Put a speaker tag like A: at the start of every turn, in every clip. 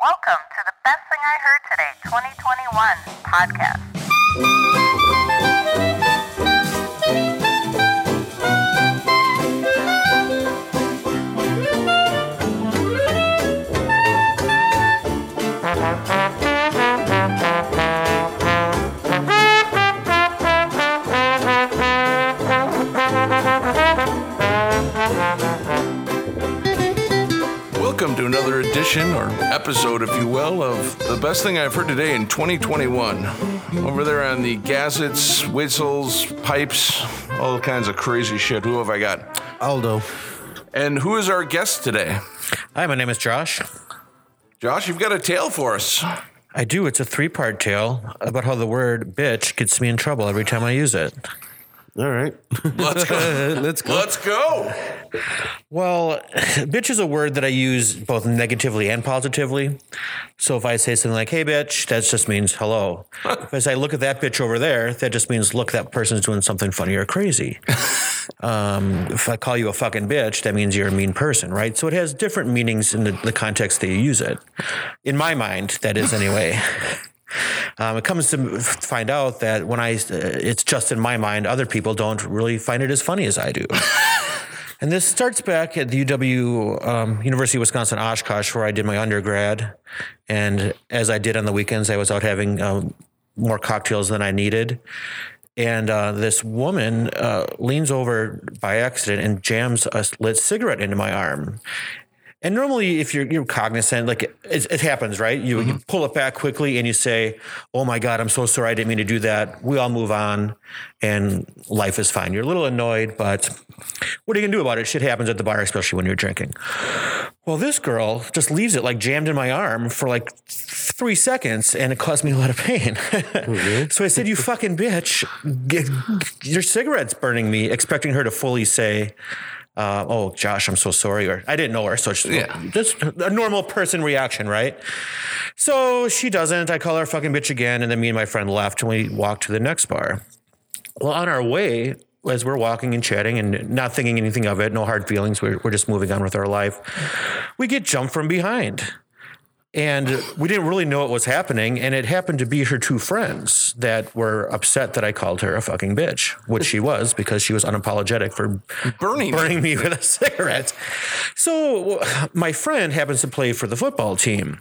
A: Welcome to the Best Thing I Heard Today 2021 podcast.
B: Welcome to another edition or episode, if you will, of the best thing I've heard today in 2021. Over there on the gazettes, whistles, pipes, all kinds of crazy shit. Who have I got?
C: Aldo.
B: And who is our guest today?
D: Hi, my name is Josh.
B: Josh, you've got a tale for us.
D: I do. It's a three part tale about how the word bitch gets me in trouble every time I use it.
C: All right.
B: Let's go.
C: Let's go.
B: Let's go.
D: Well, bitch is a word that I use both negatively and positively. So if I say something like, hey, bitch, that just means hello. if I say, look at that bitch over there, that just means, look, that person's doing something funny or crazy. um, if I call you a fucking bitch, that means you're a mean person, right? So it has different meanings in the, the context that you use it. In my mind, that is anyway. Um, it comes to find out that when I, uh, it's just in my mind, other people don't really find it as funny as I do. and this starts back at the UW, um, University of Wisconsin Oshkosh, where I did my undergrad. And as I did on the weekends, I was out having um, more cocktails than I needed. And uh, this woman uh, leans over by accident and jams a lit cigarette into my arm. And normally, if you're you're cognizant, like it, it happens, right? You, you mm-hmm. pull it back quickly and you say, "Oh my God, I'm so sorry, I didn't mean to do that." We all move on, and life is fine. You're a little annoyed, but what are you gonna do about it? Shit happens at the bar, especially when you're drinking. Well, this girl just leaves it like jammed in my arm for like three seconds, and it caused me a lot of pain. Oh, so I said, "You fucking bitch, get, your cigarette's burning me," expecting her to fully say uh, oh, Josh, I'm so sorry. Or I didn't know her. So it's
B: Yeah.
D: just a normal person reaction, right? So she doesn't. I call her a fucking bitch again. And then me and my friend left and we walked to the next bar. Well, on our way, as we're walking and chatting and not thinking anything of it, no hard feelings, we're, we're just moving on with our life, we get jumped from behind. And we didn't really know what was happening. And it happened to be her two friends that were upset that I called her a fucking bitch, which she was because she was unapologetic for
B: Burning.
D: burning me with a cigarette. So my friend happens to play for the football team.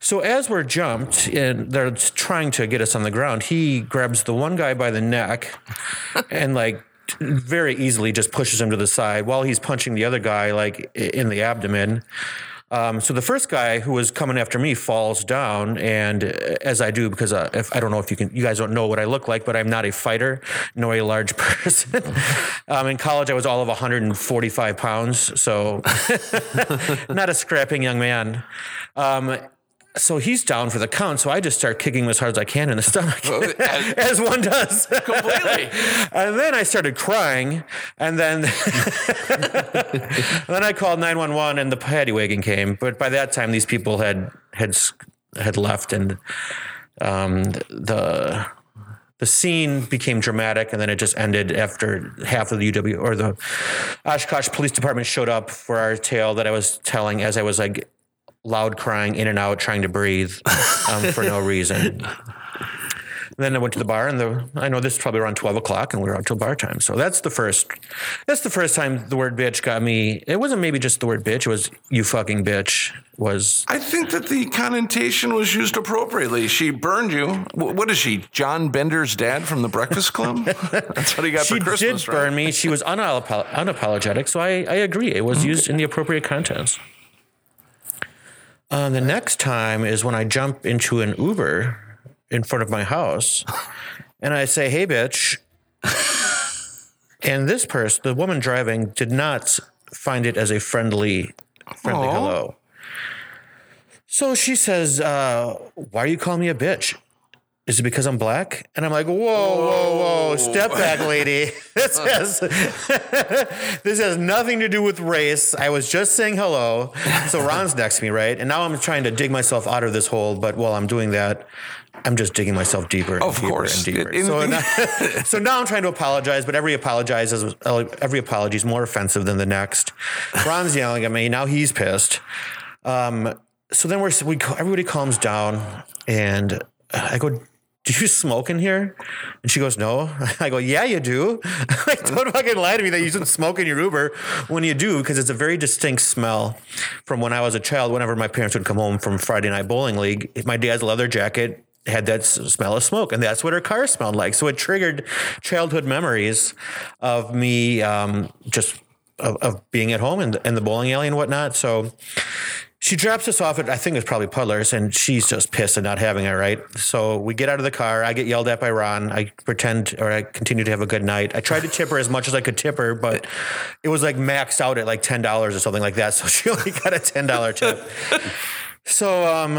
D: So as we're jumped and they're trying to get us on the ground, he grabs the one guy by the neck and like very easily just pushes him to the side while he's punching the other guy like in the abdomen. Um, so the first guy who was coming after me falls down, and uh, as I do, because uh, if I don't know if you can, you guys don't know what I look like, but I'm not a fighter nor a large person. um, in college, I was all of 145 pounds, so not a scrapping young man. Um, so he's down for the count. So I just start kicking him as hard as I can in the stomach,
B: as-
D: as one does.
B: Completely.
D: And then I started crying, and then then I called nine one one, and the paddy wagon came. But by that time, these people had had had left, and um, the the scene became dramatic, and then it just ended after half of the UW or the Oshkosh Police Department showed up for our tale that I was telling as I was like loud crying in and out, trying to breathe um, for no reason. Then I went to the bar, and the I know this is probably around twelve o'clock, and we were out till bar time. So that's the first. That's the first time the word bitch got me. It wasn't maybe just the word bitch. It was you fucking bitch. Was
B: I think that the connotation was used appropriately. She burned you. Wh- What is she? John Bender's dad from the Breakfast Club? That's what he got
D: she
B: for Christmas,
D: did
B: right?
D: burn me. She was unapo- unapologetic. So I I agree. It was used in the appropriate context. Um, the next time is when I jump into an Uber in front of my house, and I say, "Hey, bitch." And this person, the woman driving, did not find it as a friendly, friendly hello. So she says, uh, "Why are you calling me a bitch? Is it because I'm black?" And I'm like, "Whoa, whoa, whoa! Step back, lady. This has this has nothing to do with race. I was just saying hello." So Ron's next to me, right? And now I'm trying to dig myself out of this hole. But while I'm doing that, I'm just digging myself deeper and
B: Of
D: deeper
B: course.
D: and deeper. So, now, so now I'm trying to apologize, but every apologize is every apology is more offensive than the next. Ron's yelling at me. Now he's pissed. Um, so then we're we everybody calms down, and I go, "Do you smoke in here?" And she goes, "No." I go, "Yeah, you do." like, don't fucking lie to me that you shouldn't smoke in your Uber when you do, because it's a very distinct smell from when I was a child. Whenever my parents would come home from Friday night bowling league, my dad's leather jacket had that smell of smoke, and that's what her car smelled like. So it triggered childhood memories of me um, just of, of being at home in, in the bowling alley and whatnot. So she drops us off at I think it's probably Puddlers, and she's just pissed at not having it right. So we get out of the car. I get yelled at by Ron. I pretend or I continue to have a good night. I tried to tip her as much as I could tip her, but it was like maxed out at like ten dollars or something like that. So she only got a ten dollar tip. So um,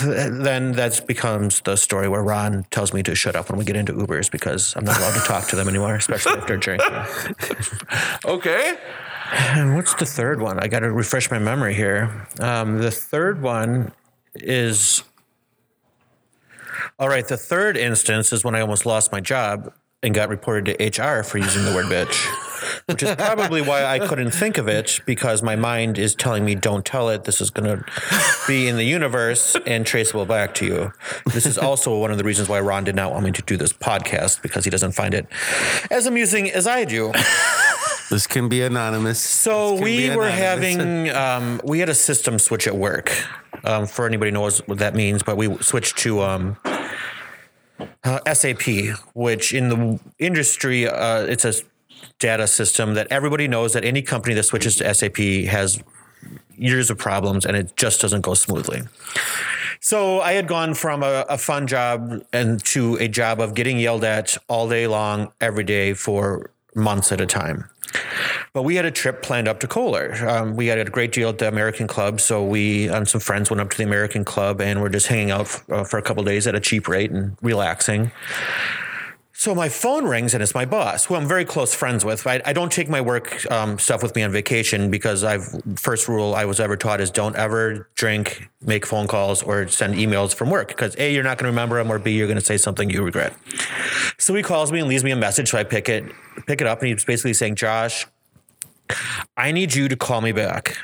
D: then that becomes the story where Ron tells me to shut up when we get into Ubers because I'm not allowed to talk to them anymore, especially after drinking.
B: Okay.
D: And what's the third one? I got to refresh my memory here. Um, the third one is all right. The third instance is when I almost lost my job and got reported to HR for using the word bitch, which is probably why I couldn't think of it because my mind is telling me, don't tell it. This is going to be in the universe and traceable back to you. This is also one of the reasons why Ron did not want me to do this podcast because he doesn't find it as amusing as I do.
C: This can be anonymous.
D: So we
C: be
D: were having um, we had a system switch at work. Um, for anybody who knows what that means, but we switched to um, uh, SAP, which in the industry uh, it's a data system that everybody knows that any company that switches to SAP has years of problems and it just doesn't go smoothly. So I had gone from a, a fun job and to a job of getting yelled at all day long, every day for months at a time. But we had a trip planned up to Kohler. Um, we had a great deal at the American Club, so we and some friends went up to the American Club and we're just hanging out f- uh, for a couple days at a cheap rate and relaxing. So my phone rings and it's my boss, who I'm very close friends with. I, I don't take my work um, stuff with me on vacation because I've first rule I was ever taught is don't ever drink, make phone calls, or send emails from work because a you're not going to remember them or b you're going to say something you regret. So he calls me and leaves me a message. So I pick it, pick it up, and he's basically saying, Josh, I need you to call me back.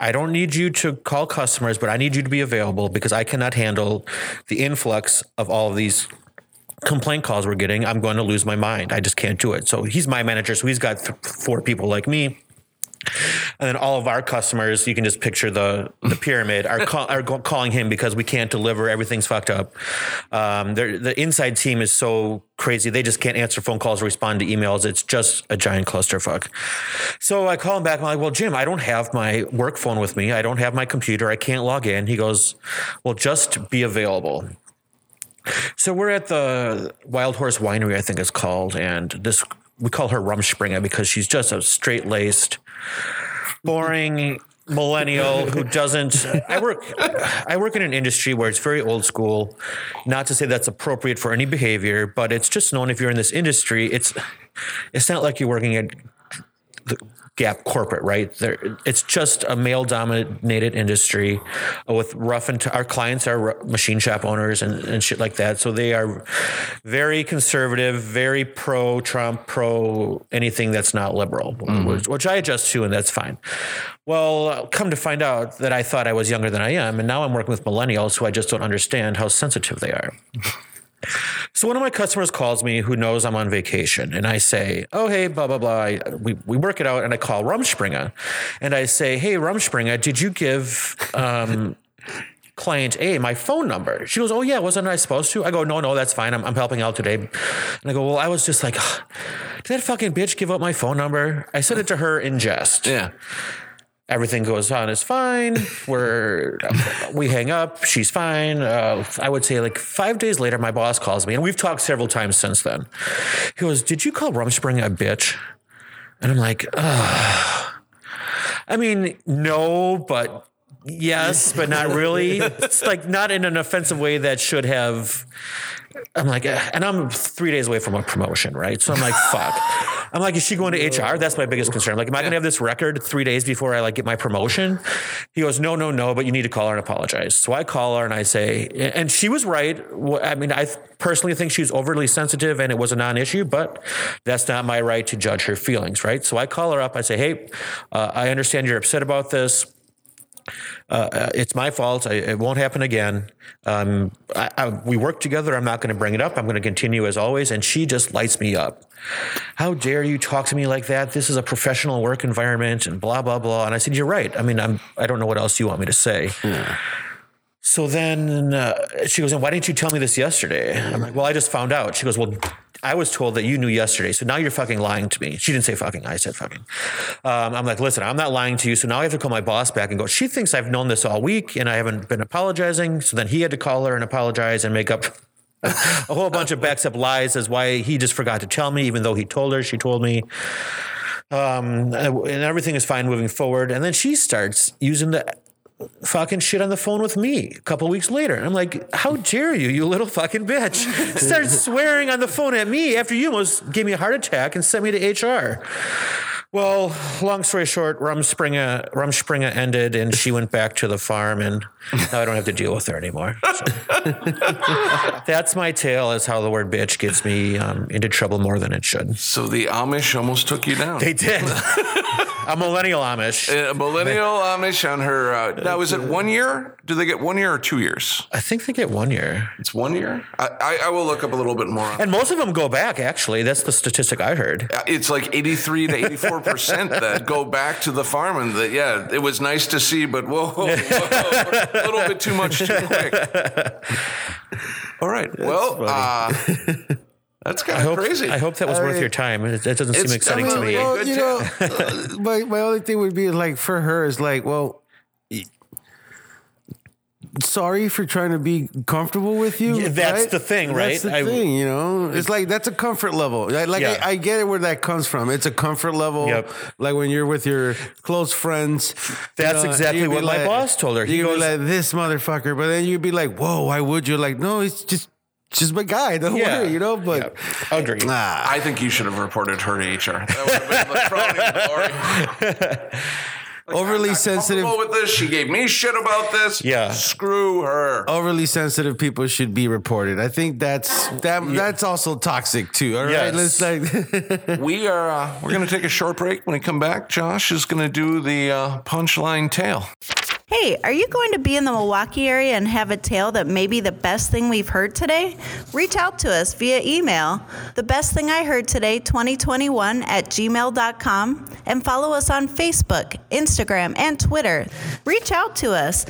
D: I don't need you to call customers, but I need you to be available because I cannot handle the influx of all of these complaint calls we're getting. I'm going to lose my mind. I just can't do it. So he's my manager. So he's got th- four people like me. And then all of our customers, you can just picture the the pyramid, are, call, are calling him because we can't deliver. Everything's fucked up. Um, the inside team is so crazy; they just can't answer phone calls, or respond to emails. It's just a giant clusterfuck. So I call him back. I'm like, "Well, Jim, I don't have my work phone with me. I don't have my computer. I can't log in." He goes, "Well, just be available." So we're at the Wild Horse Winery, I think it's called, and this we call her Rumspringa because she's just a straight laced, boring millennial who doesn't. I work. I work in an industry where it's very old school. Not to say that's appropriate for any behavior, but it's just known if you're in this industry, it's it's not like you're working at Gap corporate, right? There, it's just a male-dominated industry with rough and t- our clients are machine shop owners and, and shit like that. So they are very conservative, very pro-Trump, pro anything that's not liberal, mm-hmm. which, which I adjust to, and that's fine. Well, come to find out that I thought I was younger than I am, and now I'm working with millennials who I just don't understand how sensitive they are. So one of my customers calls me who knows I'm on vacation, and I say, "Oh, hey, blah blah blah." I, we we work it out, and I call Rumspringa, and I say, "Hey, Rumspringa, did you give um, client A my phone number?" She goes, "Oh yeah, wasn't I supposed to?" I go, "No, no, that's fine. I'm, I'm helping out today." And I go, "Well, I was just like, did that fucking bitch give up my phone number?" I said it to her in jest
B: Yeah.
D: Everything goes on is fine. We're we hang up. She's fine. Uh, I would say like five days later, my boss calls me, and we've talked several times since then. He goes, "Did you call Rumspring a bitch?" And I'm like, Ugh. I mean, no, but yes, but not really. It's like not in an offensive way that should have. I'm like, eh, and I'm three days away from a promotion, right? So I'm like, fuck. I'm like, is she going to HR? That's my biggest concern. I'm like, am I going to have this record three days before I like get my promotion? He goes, no, no, no, but you need to call her and apologize. So I call her and I say, and she was right. I mean, I personally think she's overly sensitive and it was a non-issue, but that's not my right to judge her feelings, right? So I call her up. I say, hey, uh, I understand you're upset about this Uh, it's my fault. I, it won't happen again. Um, I, I, we work together. I'm not going to bring it up. I'm going to continue as always. And she just lights me up. How dare you talk to me like that? This is a professional work environment and blah, blah, blah. And I said, You're right. I mean, I'm, I don't know what else you want me to say. So then uh, she goes, and why didn't you tell me this yesterday? I'm like, well, I just found out. She goes, well, I was told that you knew yesterday. So now you're fucking lying to me. She didn't say fucking. I said fucking. Um, I'm like, listen, I'm not lying to you. So now I have to call my boss back and go, she thinks I've known this all week and I haven't been apologizing. So then he had to call her and apologize and make up a whole bunch of backs up lies as why he just forgot to tell me, even though he told her, she told me. Um, and everything is fine moving forward. And then she starts using the fucking shit on the phone with me a couple weeks later. And I'm like, how dare you, you little fucking bitch. Starts swearing on the phone at me after you almost gave me a heart attack and sent me to HR. Well, long story short, Rumspringa Rumspringa ended, and she went back to the farm, and now I don't have to deal with her anymore. So. That's my tale. Is how the word bitch gets me um, into trouble more than it should.
B: So the Amish almost took you down.
D: They did. a millennial Amish.
B: A millennial Amish on her. Uh, now, is it one year? Do they get one year or two years?
D: I think they get one year,
B: It's one year. I, I, I will look up a little bit more.
D: and most of them go back. Actually, that's the statistic I heard.
B: It's like 83 to 84 percent that go back to the farm, and that yeah, it was nice to see, but whoa, whoa, a little bit too much too quick. All right, well, uh, that's kind of crazy.
D: I hope that was worth
C: I-
D: your time. It, that
C: sorry for trying to be comfortable with you.
D: Yeah, that's
C: right?
D: the thing, right?
C: That's
D: right?
C: the
D: I-
C: thing, you know. It's like that's a comfort level. Like, like,
D: Yeah.
C: I, I get it where that comes from. It's a comfort level.
D: Yep.
C: Like when you're with your close friends.
D: That's
C: you
D: exactly
C: you'd be
D: what my boss told her. He
C: You'd be
D: goes-
C: like this motherfucker, but then you'd be like, whoa, why would you? Like, no, it's just just my guy. Don't
D: Yeah.
C: worry, you know. But
D: Yeah. Agree.
C: nah.
B: I think you should have reported her to HR. That would have been the crowning glory.
C: overly sensitive
B: with this. She gave me shit about this.
D: Yeah.
B: Screw her.
C: overly sensitive people should be reported. I think that's that that's also toxic too. All right,
D: Yes.
C: let's like
B: We are uh, we're going to take a short break. When we come back, Josh is going to do the uh, punchline tale.
A: Hey, are you going to be in the Milwaukee area and have a tale that may be the best thing we've heard today? Reach out to us via email, the best thing I heard today 2021 at gmail.com, and follow us on Facebook, Instagram, and Twitter. Reach out to us.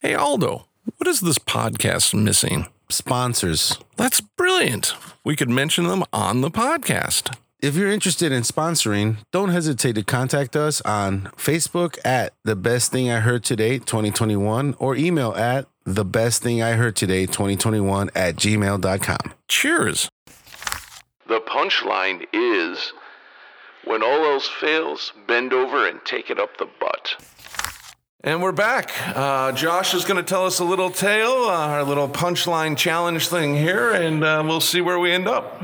B: Hey Aldo, what is this podcast missing?
C: sponsors.
B: That's brilliant. We could mention them on the podcast.
C: If you're interested in sponsoring, don't hesitate to contact us on Facebook at the best thing I heard today 2021 or email at the best thing I heard today 2021 at gmail.com.
B: Cheers. The punchline is when all else fails, bend over and take it up the butt. And we're back. Uh, Josh is going to tell us a little tale, uh, our little punchline challenge thing here, and uh, we'll see where we end up.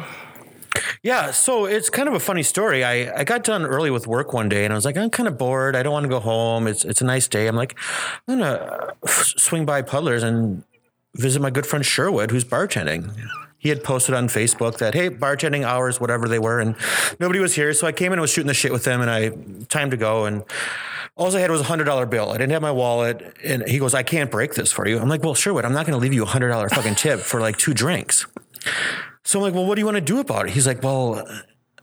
D: Yeah, so it's kind of a funny story. I, I got done early with work one day and I was like, I'm kind of bored. I don't want to go home. It's it's a nice day. I'm like, I'm gonna uh, swing by Puddlers and visit my good friend Sherwood, who's bartending. He had posted on Facebook that hey, bartending hours, whatever they were, and nobody was here. So I came in and was shooting the shit with him, and I time to go and. All I had was a hundred dollar bill. I didn't have my wallet, and he goes, "I can't break this for you." I'm like, "Well, Sherwood, I'm not going to leave you a hundred dollar fucking tip for like two drinks." So I'm like, well, what do you want to do about it? He's like, well,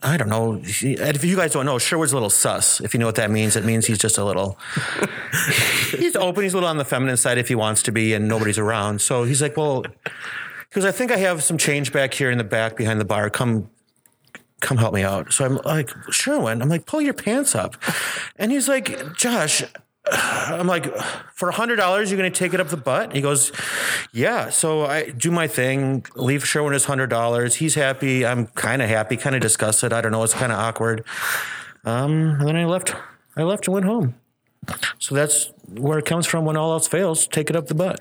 D: I don't know. If you guys don't know, Sherwood's a little sus. If you know what that means, it means he's just a little. he's open. He's a little on the feminine side if he wants to be, and nobody's around. So he's like, well, because I think I have some change back here in the back behind the bar. Come. Come help me out. So I'm like, Sherwin, I'm like, pull your pants up. And he's like, Josh, I'm like, for a hundred dollars, you're gonna take it up the butt? He goes, Yeah. So I do my thing, leave Sherwin his hundred dollars. He's happy. I'm kind of happy, kind of disgusted. I don't know. It's kind of awkward. Um, and then I left. I left and went home. So that's where it comes from. When all else fails, take it up the butt.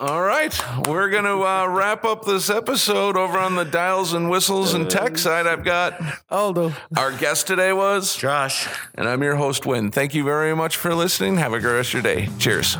B: All right, we're going to uh, wrap up this episode over on the dials and whistles and tech side. I've got
C: Aldo.
B: our guest today was,
D: Josh.
B: and I'm your host, Win. Thank you very much for listening. Have a great rest of your day. Cheers.